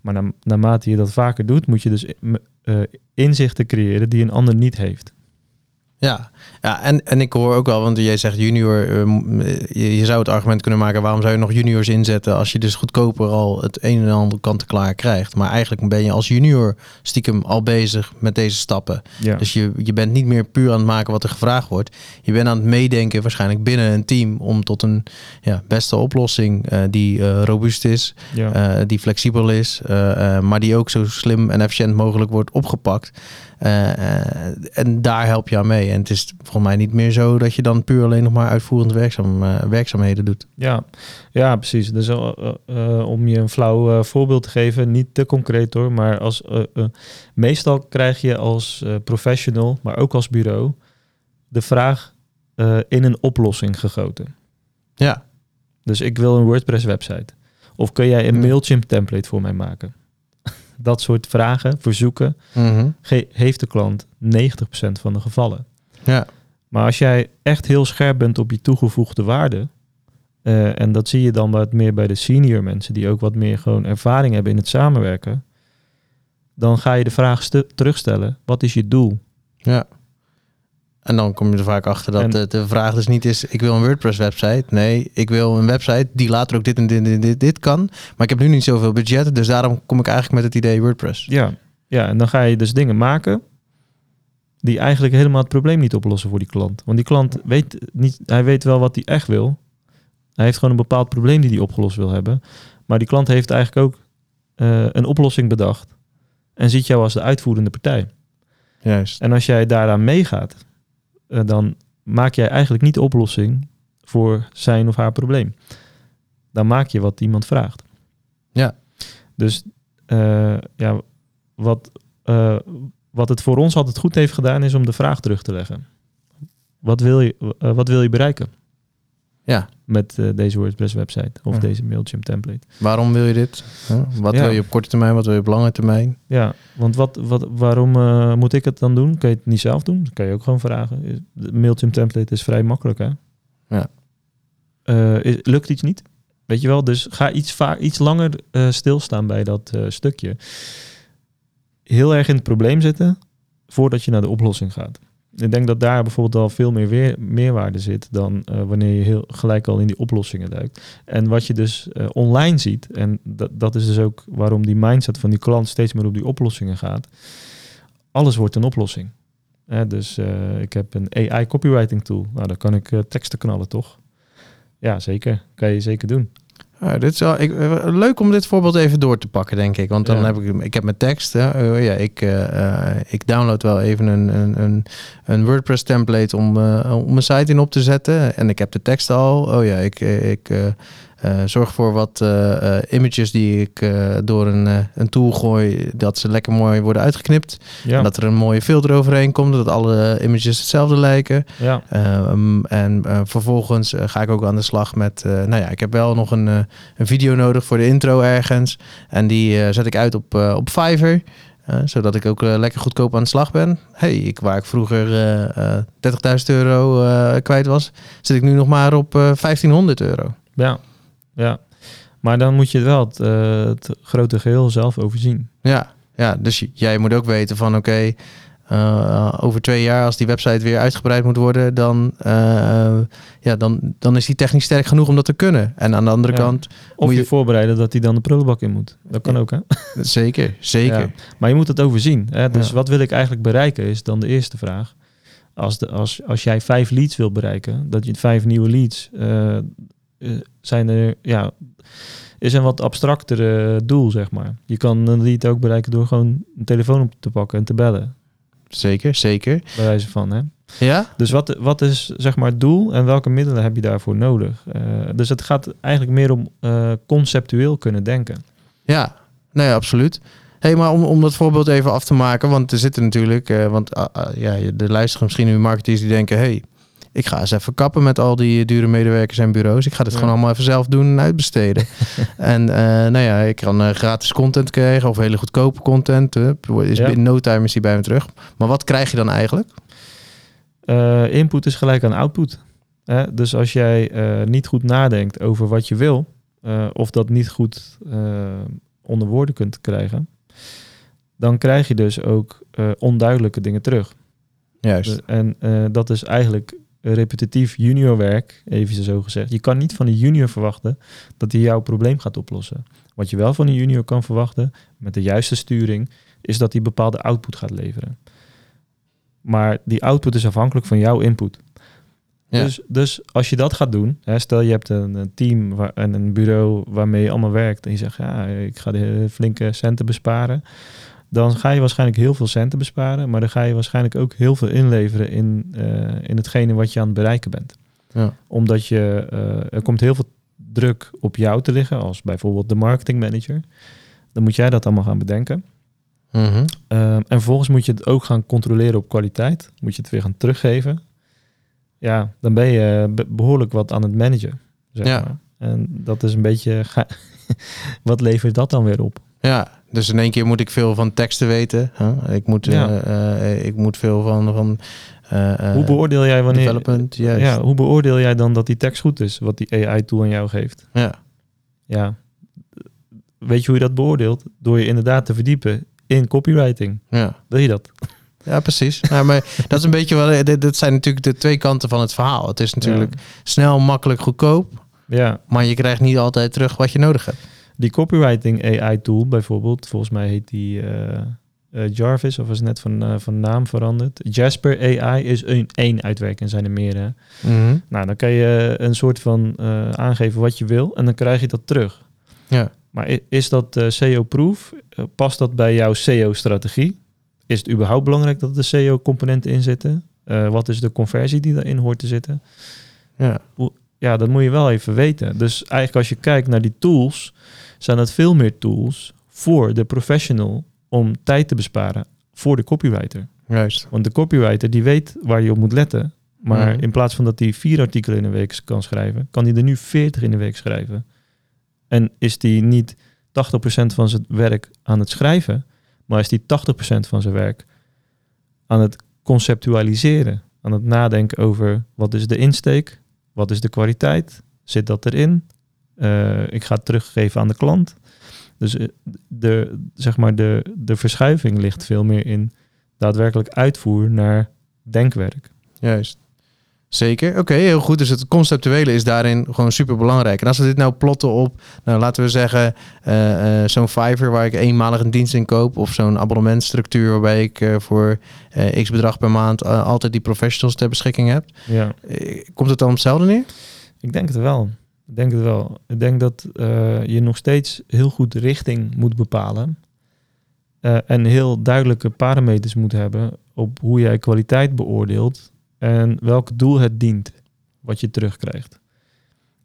Maar na, naarmate je dat vaker doet, moet je dus uh, inzichten creëren die een ander niet heeft. Ja, ja en, en ik hoor ook wel, want jij zegt junior, uh, je, je, zou het argument kunnen maken, waarom zou je nog juniors inzetten als je dus goedkoper al het een en ander kant-en-klaar krijgt. Maar eigenlijk ben je als junior stiekem al bezig met deze stappen. Ja. Dus je, je bent niet meer puur aan het maken wat er gevraagd wordt. Je bent aan het meedenken waarschijnlijk binnen een team om tot een ja, beste oplossing uh, die uh, robuust is, ja. die flexibel is, maar die ook zo slim en efficiënt mogelijk wordt opgepakt. En daar help je aan mee. En het is volgens mij niet meer zo dat je dan puur alleen nog maar uitvoerend werkzaam, uh, werkzaamheden doet. Ja, ja precies. Dus uh, om je een flauw voorbeeld te geven, niet te concreet hoor, maar als, meestal krijg je als professional, maar ook als bureau, de vraag in een oplossing gegoten. Ja. Dus ik wil een WordPress website. Of kun jij een Mailchimp template voor mij maken? dat soort vragen, verzoeken, ge- heeft de klant 90% van de gevallen. Ja. Maar als jij echt heel scherp bent op je toegevoegde waarde, uh, en dat zie je dan wat meer bij de senior mensen die ook wat meer gewoon ervaring hebben in het samenwerken, dan ga je de vraag st- terugstellen: wat is je doel? Ja. En dan kom je er vaak achter dat en, de, de, vraag dus niet is: ik wil een WordPress website. Nee, ik wil een website die later ook dit en dit, dit, dit, dit kan. Maar ik heb nu niet zoveel budget, dus daarom kom ik eigenlijk met het idee WordPress. Ja, ja en dan ga je dus dingen maken die eigenlijk helemaal het probleem niet oplossen voor die klant. Want die klant weet niet, hij weet wel wat hij echt wil. Hij heeft gewoon een bepaald probleem die hij opgelost wil hebben. Maar die klant heeft eigenlijk ook eh, een oplossing bedacht. En ziet jou als de uitvoerende partij. Juist. En als jij daaraan meegaat, eh, dan maak jij eigenlijk niet de oplossing voor zijn of haar probleem. Dan maak je wat iemand vraagt. Ja. Dus eh, ja, wat, wat het voor ons altijd goed heeft gedaan, is om de vraag terug te leggen. Wat wil je, eh, wat wil je bereiken Ja. met eh, deze WordPress website of Ja. deze Mailchimp template? Waarom wil je dit? Huh? Wat Ja. wil je op korte termijn? Wat wil je op lange termijn? Ja, want wat, wat, waarom eh, moet ik het dan doen? Kan je het niet zelf doen? Dat kan je ook gewoon vragen. De Mailchimp template is vrij makkelijk, hè? Ja. Is- lukt iets niet? Weet je wel, dus ga iets, vaak, iets langer stilstaan bij dat stukje. Heel erg in het probleem zitten voordat je naar de oplossing gaat. Ik denk dat daar bijvoorbeeld al veel meer meerwaarde zit dan eh, wanneer je heel gelijk al in die oplossingen duikt. En wat je dus eh, online ziet, en dat, dat is dus ook waarom die mindset van die klant steeds meer op die oplossingen gaat. Alles wordt een oplossing. Dus eh, ik heb een AI copywriting tool. Nou, dan kan ik teksten knallen, toch? Ja, zeker. Kan je zeker doen. Ah, dit is wel, ik, eh, leuk om dit voorbeeld even door te pakken, denk ik. Want dan Ja. heb ik, ik heb mijn tekst. Hè. Eh, ja, ik, eh, ik download wel even een, een, een, WordPress template om, om mijn site in op te zetten. En ik heb de tekst al. Oh ja, ik, ik zorg voor wat eh, eh, images die ik eh, door een, eh, een tool gooi, dat ze lekker mooi worden uitgeknipt. Ja, En dat er een mooie filter overheen komt, dat alle images hetzelfde lijken. ja, Ehm, en eh, vervolgens eh, ga ik ook aan de slag met. eh, nou ja, ik heb wel nog een, eh, een video nodig voor de intro ergens. En die eh, zet ik uit op, eh, op Fiverr. eh, zodat ik ook eh, lekker goedkoop aan de slag ben. Hey, ik, waar ik vroeger eh, eh, 30.000 euro eh, kwijt was, zit ik nu nog maar op eh 1500 euro. ja, ja. Maar dan moet je wel het, eh, het grote geheel zelf overzien. Ja, ja dus jij moet ook weten van oké, eh, over twee jaar als die website weer uitgebreid moet worden, dan, eh, ja, dan, dan is die technisch sterk genoeg om dat te kunnen. En aan de andere Ja. kant, Of Moet je, je- voorbereiden dat hij dan de prullenbak in moet. Dat kan Ja. ook, hè? zeker, zeker. Ja. Maar je moet het overzien. Hè? Dus wat wil ik eigenlijk bereiken, is dan de eerste vraag. Als, de, als, als jij vijf leads wil bereiken, dat je vijf nieuwe leads zijn er, ja, is een wat abstracter eh, doel, zeg maar. Je kan een lead ook bereiken door gewoon een telefoon op te pakken en te bellen, Zeker, zeker. bij wijze van. Hè? Ja? Dus wat, wat is zeg maar het doel en welke middelen heb je daarvoor nodig? Eh, dus het gaat eigenlijk meer om eh, conceptueel kunnen denken. Ja, nee, absoluut. hey, maar om, om dat voorbeeld even af te maken, want er zitten natuurlijk, eh, want ah, ah, ja, er luisteren misschien nu marketeers die denken, hey, ik ga eens even kappen met al die dure medewerkers en bureaus. Ik ga dit Ja. gewoon allemaal even zelf doen en uitbesteden. en eh, nou ja, ik kan eh, gratis content krijgen of hele goedkope content. Is Ja. binnen no time is die bij me terug. Maar wat krijg je dan eigenlijk? Eh, input is gelijk aan output. Hè? Dus als jij niet goed nadenkt over wat je wil, of dat niet goed onder woorden kunt krijgen, dan krijg je dus ook onduidelijke dingen terug. Juist. En dat is eigenlijk repetitief juniorwerk, even zo gezegd. Je kan niet van een junior verwachten dat hij jouw probleem gaat oplossen. Wat je wel van een junior kan verwachten, met de juiste sturing, is dat hij bepaalde output gaat leveren. Maar die output is afhankelijk van jouw input. Ja. Dus, dus als je dat gaat doen, hè, stel je hebt een, een team waar, en een bureau waarmee je allemaal werkt en je zegt, ja, ik ga de flinke centen besparen, dan ga je waarschijnlijk heel veel centen besparen, maar dan ga je waarschijnlijk ook heel veel inleveren in, eh, in hetgene wat je aan het bereiken bent. Ja. Omdat je, eh, er komt heel veel druk op jou te liggen, als bijvoorbeeld de marketing manager. Dan moet jij dat allemaal gaan bedenken. Mhm. Ehm, en vervolgens moet je het ook gaan controleren op kwaliteit. Moet je het weer gaan teruggeven. Ja, dan ben je be- behoorlijk wat aan het managen. Zeg Ja. maar. En dat is een beetje... wat levert dat dan weer op? Ja, dus in één keer moet ik veel van teksten weten. Huh? Ik, moet, Ja. eh, eh, ik moet veel van, van eh, hoe beoordeel jij wanneer... Ja, hoe beoordeel jij dan dat die tekst goed is, wat die AI-tool aan jou geeft? ja. Ja, weet je hoe je dat beoordeelt? Door je inderdaad te verdiepen in copywriting. ja. Wil je dat? Ja, precies. Maar dat is een beetje wel. Dit, dit zijn natuurlijk de twee kanten van het verhaal. Het is natuurlijk snel, makkelijk, goedkoop. Ja, Maar je krijgt niet altijd terug wat je nodig hebt. Die copywriting AI-tool bijvoorbeeld, volgens mij heet die eh, eh, Jarvis, of het net van, eh, van naam veranderd. Jasper AI is een, één uitwerking, zijn er meer. Hè? Mhm. Nou, dan kan je een soort van aangeven wat je wil en dan krijg je dat terug. Ja. Maar is dat SEO-proof? Eh, past dat bij jouw SEO-strategie? Is het überhaupt belangrijk dat er SEO-componenten in zitten? Wat is de conversie die daarin hoort te zitten? Ja. Ja, dat moet je wel even weten. Dus eigenlijk als je kijkt naar die tools, zijn dat veel meer tools voor de professional om tijd te besparen voor de copywriter. Juist. Want de copywriter die weet waar je op moet letten. Maar Mhm. in plaats van dat hij vier artikelen in een week kan schrijven, kan hij er nu 40 in de week schrijven. En is hij niet 80% van zijn werk aan het schrijven, maar is hij 80% van zijn werk aan het conceptualiseren. Aan het nadenken over wat is de insteek, wat is de kwaliteit, zit dat erin? Eh, ik ga het teruggeven aan de klant. Dus eh, de, zeg maar de, de verschuiving ligt veel meer in daadwerkelijk uitvoer naar denkwerk. Juist. Zeker. Oké, heel goed. Dus het conceptuele is daarin gewoon super belangrijk. En als we dit nou plotten op, nou laten we zeggen, eh, zo'n Fiverr waar ik eenmalig een dienst in koop, of zo'n abonnementstructuur waarbij ik voor x bedrag per maand altijd die professionals ter beschikking heb. Ja, komt het dan op hetzelfde neer? ik denk het wel. Ik denk het wel. Ik denk dat eh, je nog steeds heel goed richting moet bepalen. eh, en heel duidelijke parameters moet hebben op hoe jij kwaliteit beoordeelt en welk doel het dient, wat je terugkrijgt.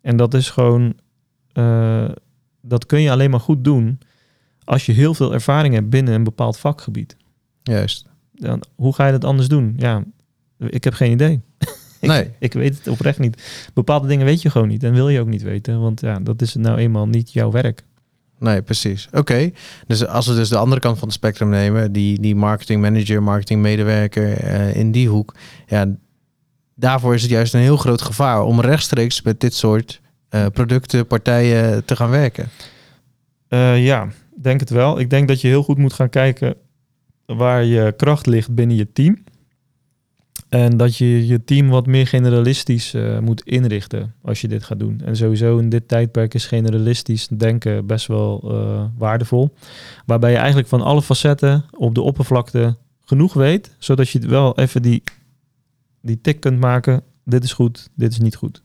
En dat is gewoon, eh, dat kun je alleen maar goed doen als je heel veel ervaring hebt binnen een bepaald vakgebied. Juist. Dan, hoe ga je dat anders doen? Ja, ik heb geen idee. Ik- Nee. Ik weet het oprecht niet. Bepaalde dingen weet je gewoon niet en wil je ook niet weten, want ja, dat is nou eenmaal niet jouw werk. Nee, precies. Oké. Dus als we dus de andere kant van het spectrum nemen, die, die marketing manager, marketing medewerker eh, in die hoek, ja, daarvoor is het juist een heel groot gevaar om rechtstreeks met dit soort eh, producten, partijen te gaan werken. Eh, ja, denk het wel. Ik denk dat je heel goed moet gaan kijken waar je kracht ligt binnen je team. En dat je je team wat meer generalistisch eh, moet inrichten als je dit gaat doen. En sowieso in dit tijdperk is generalistisch denken best wel eh, waardevol. Waarbij je eigenlijk van alle facetten op de oppervlakte genoeg weet, zodat je wel even die, die tik kunt maken. Dit is goed, dit is niet goed.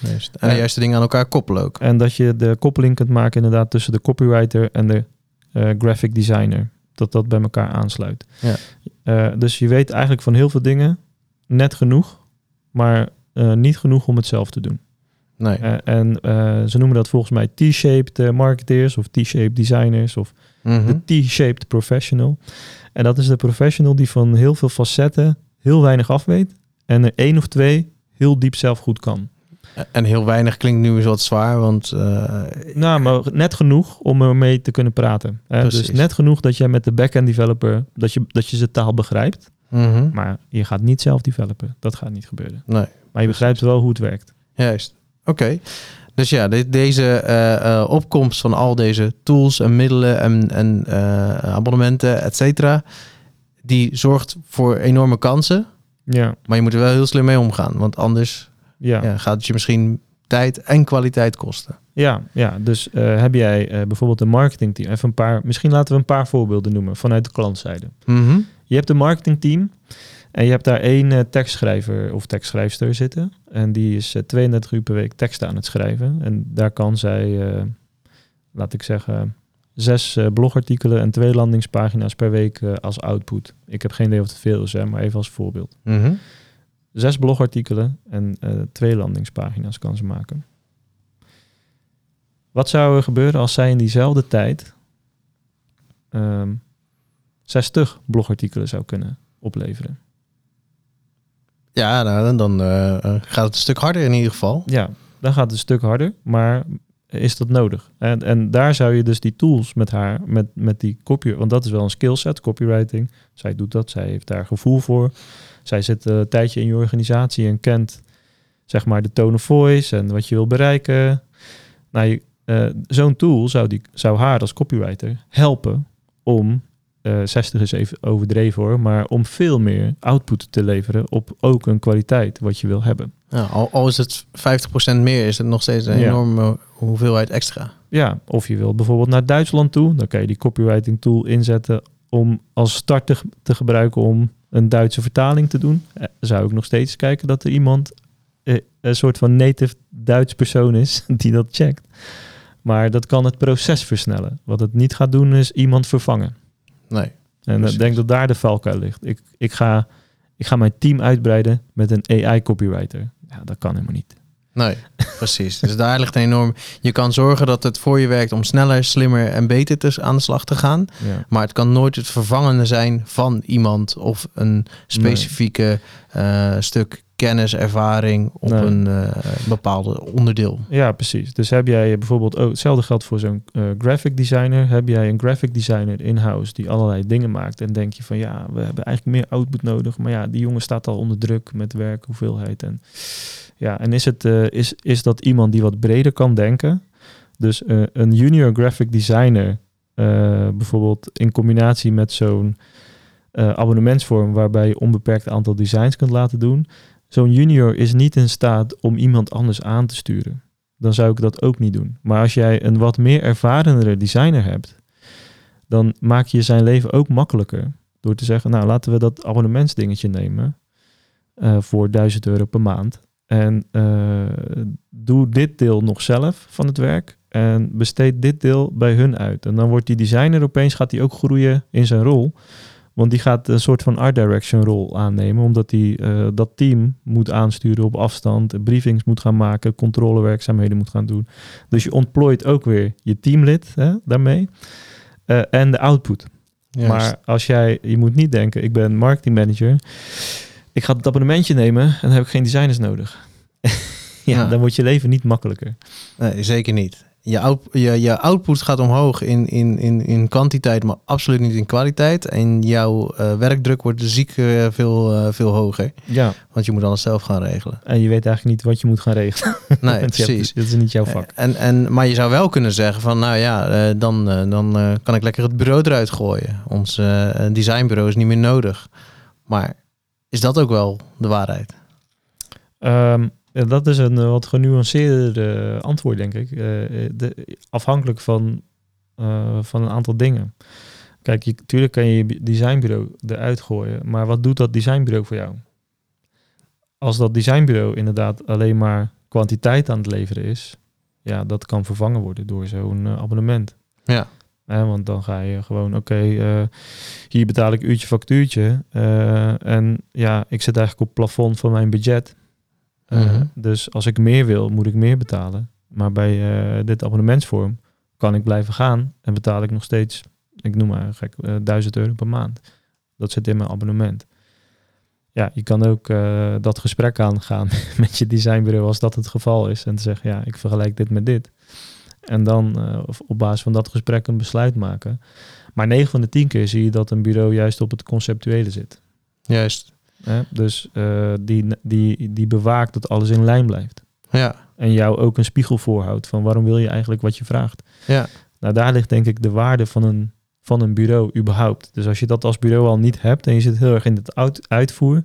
Juist. En de juiste dingen aan elkaar koppelen ook. En dat je de koppeling kunt maken inderdaad tussen de copywriter en de eh, graphic designer. Dat dat bij elkaar aansluit. Ja. Dus je weet eigenlijk van heel veel dingen net genoeg, maar eh, niet genoeg om het zelf te doen. Nee. Eh, en eh, ze noemen dat volgens mij T-shaped marketeers of T-shaped designers of Mhm. de T-shaped professional. En dat is de professional die van heel veel facetten heel weinig af weet en er één of twee heel diep zelf goed kan. En heel weinig klinkt nu eens wat zwaar, want eh, Nou, maar net genoeg om ermee te kunnen praten. Hè? Dus net genoeg dat je met de back-end developer, dat je, dat je zijn taal begrijpt. Mhm. Maar je gaat niet zelf developen. Dat gaat niet gebeuren. nee. Maar je begrijpt wel hoe het werkt. Juist. Oké. Dus ja, de- deze eh, eh, opkomst van al deze tools en middelen en, en eh, abonnementen, et cetera, die zorgt voor enorme kansen. Ja, Maar je moet er wel heel slim mee omgaan. Want anders ja, ja. ja, gaat het je misschien tijd en kwaliteit kosten. ja, Dus eh, heb jij bijvoorbeeld een marketingteam? Even een paar, misschien laten we een paar voorbeelden noemen vanuit de klantzijde. Mhm. Je hebt een marketingteam en je hebt daar één eh, tekstschrijver of tekstschrijfster zitten. En die is eh, 32 uur per week teksten aan het schrijven. En daar kan zij, eh, laat ik zeggen, zes eh, blogartikelen en twee landingspagina's per week eh, als output. Ik heb geen idee of het veel is, hè, maar even als voorbeeld. Mhm. Zes blogartikelen en eh, twee landingspagina's kan ze maken. Wat zou er gebeuren als zij in diezelfde tijd ehm 60 blogartikelen zou kunnen opleveren? Ja, nou, dan, eh, eh, gaat het een stuk harder in ieder geval. Ja, dan gaat het een stuk harder, maar is dat nodig? En, en daar zou je dus die tools met haar, met, met die copy, want dat is wel een skillset, copywriting. Zij doet dat, zij heeft daar gevoel voor. Zij zit een tijdje in je organisatie en kent zeg maar de tone of voice en wat je wil bereiken. Nou, je- eh, zo'n tool zou, die, zou haar als copywriter helpen om, eh 60 is even overdreven hoor, maar om veel meer output te leveren op ook een kwaliteit wat je wil hebben. Ja, al, al is het 50% meer, is het nog steeds een Ja. enorme hoeveelheid extra. Ja, of je wil bijvoorbeeld naar Duitsland toe, dan kan je die copywriting tool inzetten om als start te, te gebruiken om een Duitse vertaling te doen, eh, zou ik nog steeds kijken dat er iemand eh, een soort van native Duits persoon is die dat checkt. Maar dat kan het proces versnellen. Wat het niet gaat doen is iemand vervangen. Nee. En Precies. ik denk dat daar de valkuil ligt. Ik, ik, ga, ik ga mijn team uitbreiden met een AI-copywriter. Ja, dat kan helemaal niet. Nee, precies. Dus daar ligt een enorm... Je kan zorgen dat het voor je werkt om sneller, slimmer en beter te, aan de slag te gaan. Ja. Maar het kan nooit het vervangende zijn van iemand of een specifieke eh, stuk kennis, ervaring op Nee. een eh, bepaalde onderdeel. Ja, precies. Dus heb jij bijvoorbeeld, oh, hetzelfde geldt voor zo'n eh, graphic designer. Heb jij een graphic designer in-house die allerlei dingen maakt en denk je van ja, we hebben eigenlijk meer output nodig. Maar ja, die jongen staat al onder druk met werk, hoeveelheid. En ja, en is, het, eh, is, is dat iemand die wat breder kan denken? Dus een junior graphic designer, bijvoorbeeld in combinatie met zo'n abonnementsvorm waarbij je onbeperkt aantal designs kunt laten doen. Zo'n junior is niet in staat om iemand anders aan te sturen. Dan zou ik dat ook niet doen. Maar als jij een wat meer ervarendere designer hebt, dan maak je zijn leven ook makkelijker. Door te zeggen, nou laten we dat abonnementsdingetje nemen eh, voor 1000 euro per maand. En eh, doe dit deel nog zelf van het werk. En besteed dit deel bij hun uit. En dan wordt die designer opeens gaat die ook groeien in zijn rol. Want die gaat een soort van art direction rol aannemen. Omdat hij eh, dat team moet aansturen op afstand. Briefings moet gaan maken. Controlewerkzaamheden moet gaan doen. Dus je ontplooit ook weer je teamlid hè, daarmee. Eh, en de output. Juist. Maar als jij, je moet niet denken, ik ben marketingmanager. Ik ga het abonnementje nemen en dan heb ik geen designers nodig. ja, Ja. dan wordt je leven niet makkelijker. Nee, zeker niet. Je, out, je, je output gaat omhoog in, in, in, in kwantiteit, maar absoluut niet in kwaliteit. En jouw eh, werkdruk wordt ziek eh, veel, eh, veel hoger. Ja, Want je moet alles zelf gaan regelen. en je weet eigenlijk niet wat je moet gaan regelen. Nee, hebt- precies. Dat is niet jouw vak. En, en, maar je zou wel kunnen zeggen van, nou ja, dan, dan kan ik lekker het bureau eruit gooien. Ons designbureau is niet meer nodig. Maar is dat ook wel de waarheid? Ehm, ja, dat is een eh, wat genuanceerder eh, antwoord, denk ik. Eh, de, afhankelijk van, van een aantal dingen. Kijk, je, tuurlijk kan je je designbureau eruit gooien, maar wat doet dat designbureau voor jou? Als dat designbureau inderdaad alleen maar kwantiteit aan het leveren is, ja, dat kan vervangen worden door zo'n abonnement. Ja. Want dan ga je gewoon, oké, hier betaal ik uurtje factuurtje. en ja, ik zit eigenlijk op het plafond van mijn budget. Eh, Mhm. Dus als ik meer wil, moet ik meer betalen. Maar bij eh, dit abonnementsvorm kan ik blijven gaan en betaal ik nog steeds, ik noem maar gek, eh 1000 euro per maand. Dat zit in mijn abonnement. Ja, je kan ook eh, dat gesprek aangaan met je designbureau als dat het geval is. En te zeggen, ja, ik vergelijk dit met dit. En dan eh, op basis van dat gesprek een besluit maken. Maar 9 van de 10 keer zie je dat een bureau juist op het conceptuele zit. Juist. Hè? Dus eh, die, die, die bewaakt dat alles in lijn blijft. Ja. En jou ook een spiegel voorhoudt van waarom wil je eigenlijk wat je vraagt. Ja. Nou, daar ligt denk ik de waarde van een, van een bureau überhaupt. Dus als je dat als bureau al niet hebt en je zit heel erg in het uit, uitvoer,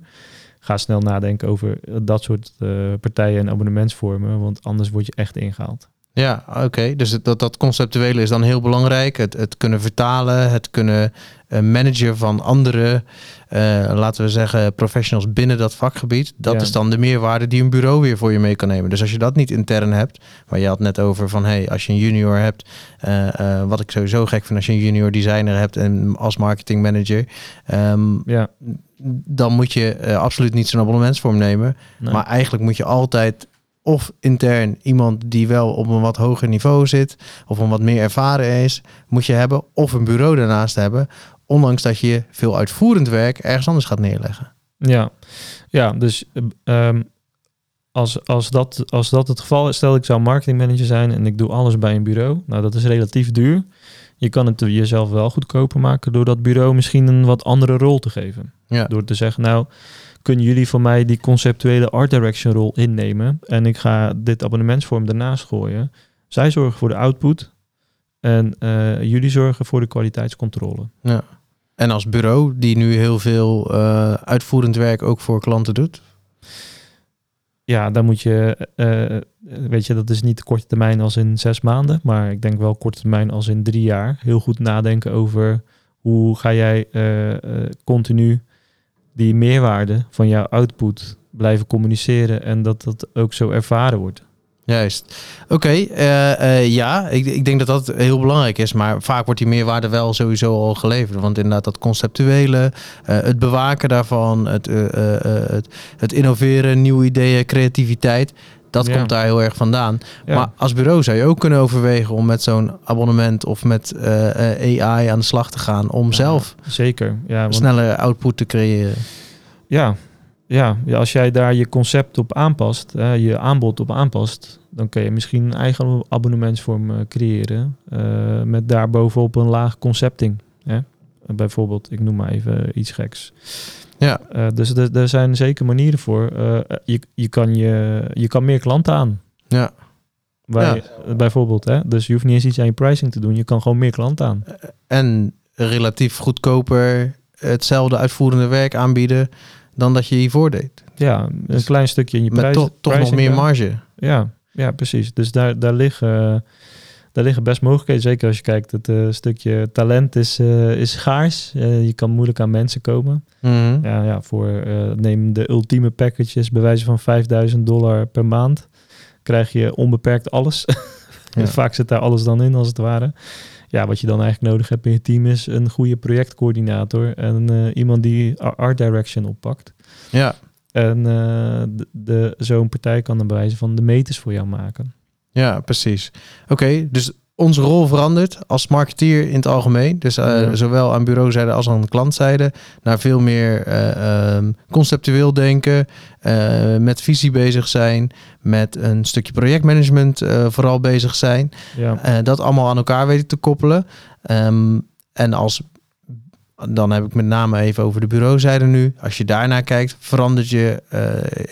ga snel nadenken over dat soort eh, partijen en abonnementsvormen, want anders word je echt ingehaald. Ja, oké. Dus dat, dat conceptuele is dan heel belangrijk. Het, het kunnen vertalen, het kunnen managen van andere, eh, laten we zeggen, professionals binnen dat vakgebied. Dat Ja. is dan de meerwaarde die een bureau weer voor je mee kan nemen. Dus als je dat niet intern hebt, maar je had net over van, hey, als je een junior hebt, eh, eh, wat ik sowieso gek vind als je een junior designer hebt en als marketing manager, ehm, Ja, dan moet je absoluut niet zo'n abonnementsvorm nemen. nee. Maar eigenlijk moet je altijd of intern iemand die wel op een wat hoger niveau zit of een wat meer ervaren is, moet je hebben. Of een bureau daarnaast hebben. Ondanks dat je veel uitvoerend werk ergens anders gaat neerleggen. Ja, ja dus eh, ehm, als, als, dat, als dat het geval is, stel ik zou marketingmanager zijn en ik doe alles bij een bureau. Nou, dat is relatief duur. Je kan het jezelf wel goedkoper maken door dat bureau misschien een wat andere rol te geven. Ja. Door te zeggen, nou, kunnen jullie voor mij die conceptuele art direction rol innemen en ik ga dit abonnementsvorm daarnaast gooien. Zij zorgen voor de output en eh, jullie zorgen voor de kwaliteitscontrole. En als bureau die nu heel veel eh, uitvoerend werk ook voor klanten doet. Ja, dan moet je, eh, eh, weet je, dat is niet korte termijn als in zes maanden, maar ik denk wel korte termijn als in drie jaar. Heel goed nadenken over hoe ga jij continu die meerwaarde van jouw output blijven communiceren en dat dat ook zo ervaren wordt. Juist. Oké, eh, eh, ja, ik, ik denk dat dat heel belangrijk is. Maar vaak wordt die meerwaarde wel sowieso al geleverd. Want inderdaad, dat conceptuele, eh, het bewaken daarvan, het, het, het innoveren, nieuwe ideeën, creativiteit. Dat Ja. komt daar heel erg vandaan. Ja, Maar als bureau zou je ook kunnen overwegen om met zo'n abonnement of met AI aan de slag te gaan. Om Ja, zelf zeker. Ja, want, sneller output te creëren. ja, ja, als jij daar je concept op aanpast, hè, je aanbod op aanpast, dan kun je misschien een eigen abonnementsvorm creëren. eh, met daarbovenop een laag concepting. Hè? Bijvoorbeeld, ik noem maar even iets geks. Ja. Eh, dus er, zijn zeker manieren voor. Eh, je, je, kan je, je kan meer klanten aan. Ja. Je- bijvoorbeeld, hè? dus je hoeft niet eens iets aan je pricing te doen. Je kan gewoon meer klanten aan. En relatief goedkoper hetzelfde uitvoerende werk aanbieden dan dat je hiervoor deed. Ja, een Dus klein stukje in je prijs. toch, toch nog meer marge. Ja, ja, precies. Dus daar, daar, liggen, daar liggen best mogelijkheden. Zeker als je kijkt, het eh, stukje talent is, eh, is schaars. Eh, je kan moeilijk aan mensen komen. Mhm. Ja, ja voor neem de ultieme packages bij wijze van 5000 dollar per maand. Krijg je onbeperkt alles. Ja. Vaak zit daar alles dan in, als het ware. Ja, wat je dan eigenlijk nodig hebt in je team is een goede projectcoördinator en eh, iemand die art direction oppakt. Ja, En eh, de, de, zo'n partij kan dan bij wijze van de meters voor jou maken. ja, precies. Oké, dus onze rol verandert als marketeer in het algemeen. Dus eh, Ja. zowel aan bureauzijde als aan klantzijde. Naar veel meer eh, ehm, conceptueel denken. eh, met visie bezig zijn. Met een stukje projectmanagement vooral bezig zijn. Ja, dat allemaal aan elkaar weten te koppelen. Ehm, en als, dan heb ik met name even over de bureauzijde nu. Als je daarnaar kijkt, verandert je eh,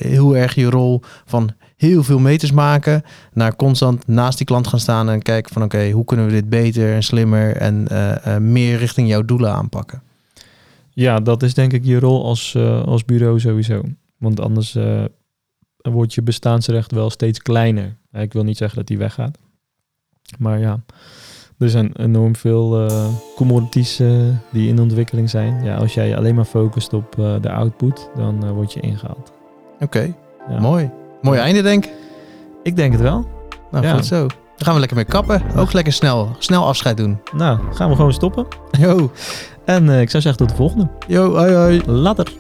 heel erg je rol van heel veel meters maken. Naar constant naast die klant gaan staan en kijken van oké, hoe kunnen we dit beter en slimmer en eh, eh, meer richting jouw doelen aanpakken. ja, dat is denk ik je rol als, als bureau sowieso. Want anders wordt je bestaansrecht wel steeds kleiner. Ik wil niet zeggen dat die weggaat. Maar ja, er zijn enorm veel eh, commodities eh, die in ontwikkeling zijn. Ja, als jij je alleen maar focust op eh, de output, dan word je ingehaald. Oké, Ja. mooi. Mooi einde denk ik. Ik denk het wel. Nou, Ja. goed zo. Dan gaan we lekker mee kappen. Ook lekker snel. Snel afscheid doen. Nou, gaan we gewoon stoppen. Yo, En ik zou zeggen tot de volgende. yo, hoi hoi. Later.